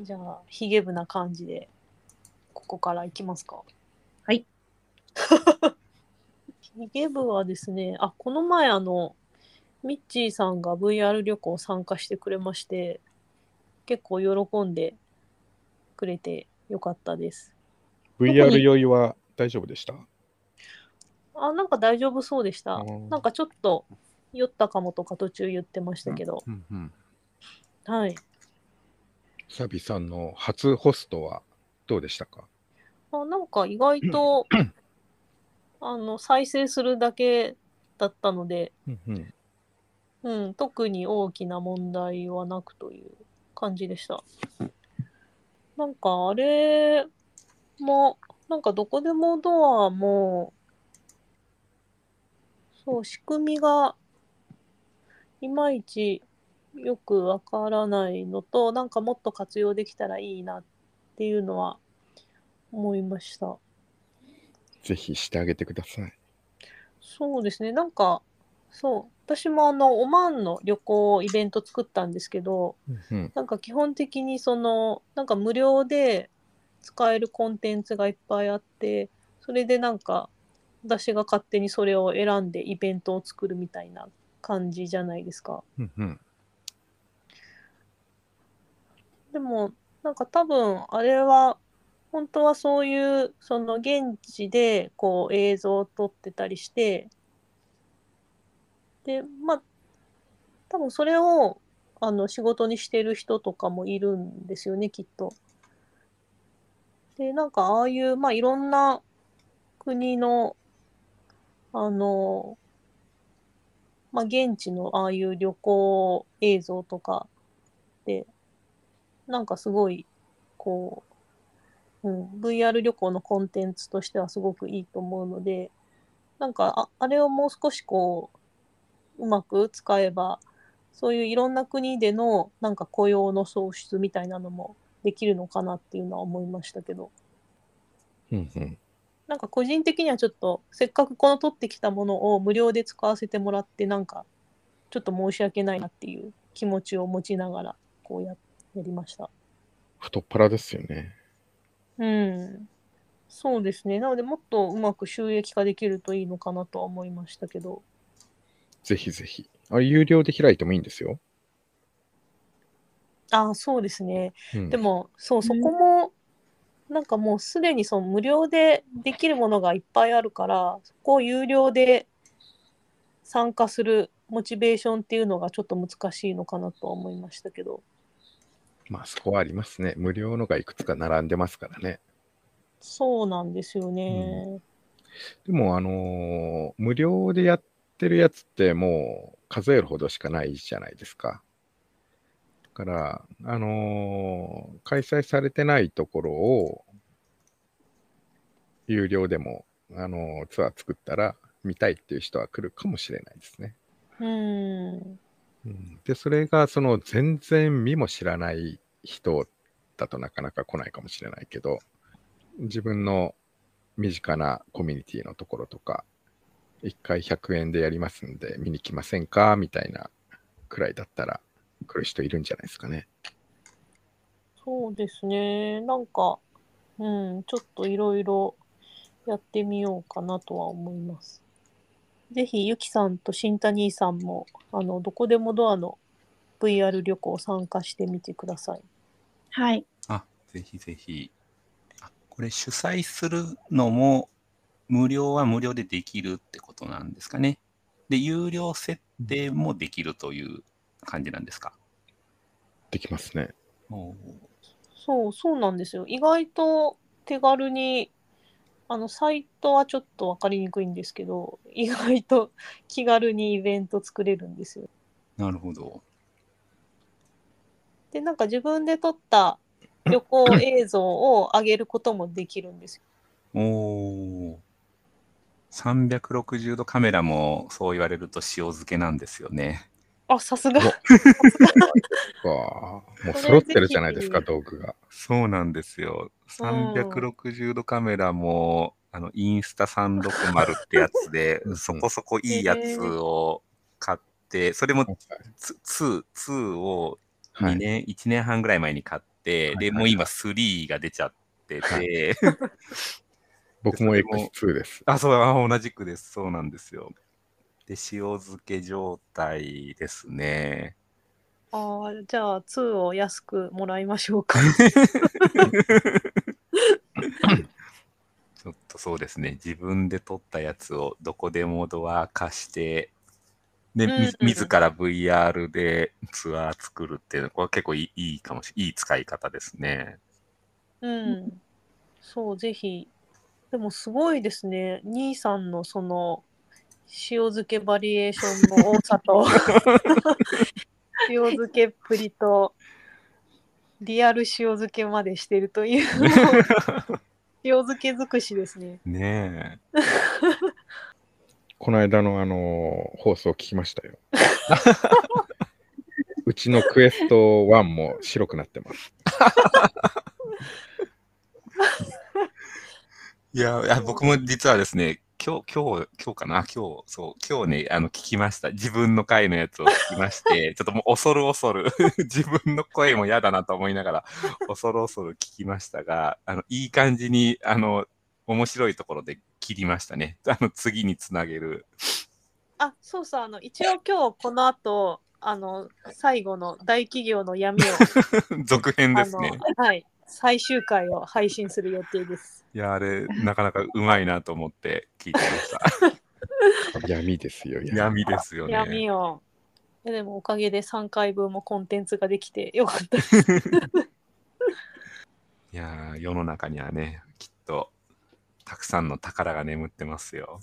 じゃあ、ヒゲ部な感じで、ここからいきますか。はい。ヒゲ部はですね、あ、この前、あの、ミッチーさんが VR 旅行参加してくれまして、結構喜んでくれてよかったです。VR 酔いは大丈夫でした？あ、なんか大丈夫そうでした。なんかちょっと酔ったかもとか途中言ってましたけど、うんうん。はい。サビさんの初ホストはどうでしたか？あなんか意外と あの再生するだけだったので、うん特に大きな問題はなくという感じでした。なんかあれも、なんかどこでもドアも、そう、仕組みがいまいちよくわからないのと、なんかもっと活用できたらいいなっていうのは思いました。ぜひしてあげてください。そうですね、なんか、そう、私もあの、オマーンの旅行イベント作ったんですけど、うんうん。なんか基本的にその、なんか無料で使えるコンテンツがいっぱいあって、それでなんか、私が勝手にそれを選んでイベントを作るみたいな感じじゃないですか。うんうん。でも、なんか多分、あれは、本当はそういう、その現地でこう映像を撮ってたりして、で、まあ、多分それをあの仕事にしてる人とかもいるんですよね、きっと。で、なんかああいう、まあいろんな国の、あの、まあ現地のああいう旅行映像とかで、なんかすごい、こう、うん、VR 旅行のコンテンツとしてはすごくいいと思うので、なんかあ、あれをもう少しこう、うまく使えば、そういういろんな国でのなんか雇用の創出みたいなのもできるのかなっていうのは思いましたけど、うんうん。なんか個人的にはちょっと、せっかくこの取ってきたものを無料で使わせてもらって、なんか、ちょっと申し訳ないなっていう気持ちを持ちながら、こうややりました。太っ腹ですよね。うん。そうですね。なので、もっとうまく収益化できるといいのかなとは思いましたけど。ぜひぜひ。あれ、有料で開いてもいいんですよ。ああ、そうですね。うん、でも、そう、そうんこも、なんかもうすでにその無料でできるものがいっぱいあるから、そこを有料で参加するモチベーションっていうのがちょっと難しいのかなとは思いましたけど。まあ、そこはありますね。無料のがいくつか並んでますからね。そうなんですよね。でも、あのー無料でやってるやつってもう数えるほどしかないじゃないですか。だから、あのー開催されてないところを有料でも、あのーツアー作ったら見たいっていう人は来るかもしれないですね。うん。で、それがその全然見も知らない人だとなかなか来ないかもしれないけど、自分の身近なコミュニティのところとか、1回100円でやりますんで見に来ませんかみたいなくらいだったら来る人いるんじゃないですかね。そうですね。なんか、うん、ちょっといろいろやってみようかなとは思います。ぜひ、ゆきさんと新谷さんも、あの、どこでもドアの VR 旅行参加してみてください。はい。あ、ぜひぜひ。あこれ主催するのも無料は無料でできるってことなんですかね。で、有料設定もできるという感じなんですか。できますね。そう、そうなんですよ。意外と手軽に、あの、サイトはちょっとわかりにくいんですけど、意外と気軽にイベント作れるんですよ。なるほど。で、なんか自分で撮った旅行映像を上げることもできるんですよ。おー360度カメラもそう言われると塩漬けなんですよね。あ、さすが。わあもう揃ってるじゃないですか、道具が。そうなんですよ。360度カメラも、あの、インスタ360ってやつでそこそこいいやつを買って、それもツ2、2を2はい。年、1年半ぐらい前に買って、で、もう今3が出ちゃってて、僕も X2 です。あ、そう、あ同じくです。そうなんですよ。で、塩漬け状態ですね。ああ、じゃあ2を安くもらいましょうか。ちょっとそうですね。自分で撮ったやつをどこでもドア化して、で、みうんうん自ら VR でツアー作るっていうのは、結構いいいいかもしれない。いい使い方ですね。うん。そう、ぜひ。でもすごいですね。兄さんのその塩漬けバリエーションの多さと、塩漬けっぷりと、リアル塩漬けまでしてるという、塩漬け尽くしですね。ね この間のあの放送聞きましたよ。うちのクエスト1も白くなってます。え。いや、いや僕も実はですね、今日、今日、今日かな？今日、そう、今日ね、あの、聞きました。自分の回のやつを聞きまして、ちょっともう恐る恐る、自分の声も嫌だなと思いながら、恐る恐る聞きましたが、あの、いい感じに、あの、面白いところで切りましたね。あの、次につなげる。あ、そうそう、あの、一応今日この後、あの、最後の大企業の闇を、続編ですね。、はい、最終回を配信する予定です。いや、あれ、なかなかうまいなと思って聞いてました。闇ですよ、闇。闇ですよね。闇を。いやでもおかげで3回分もコンテンツができてよかったです。いやー世の中にはね、きっと、たくさんの宝が眠ってますよ。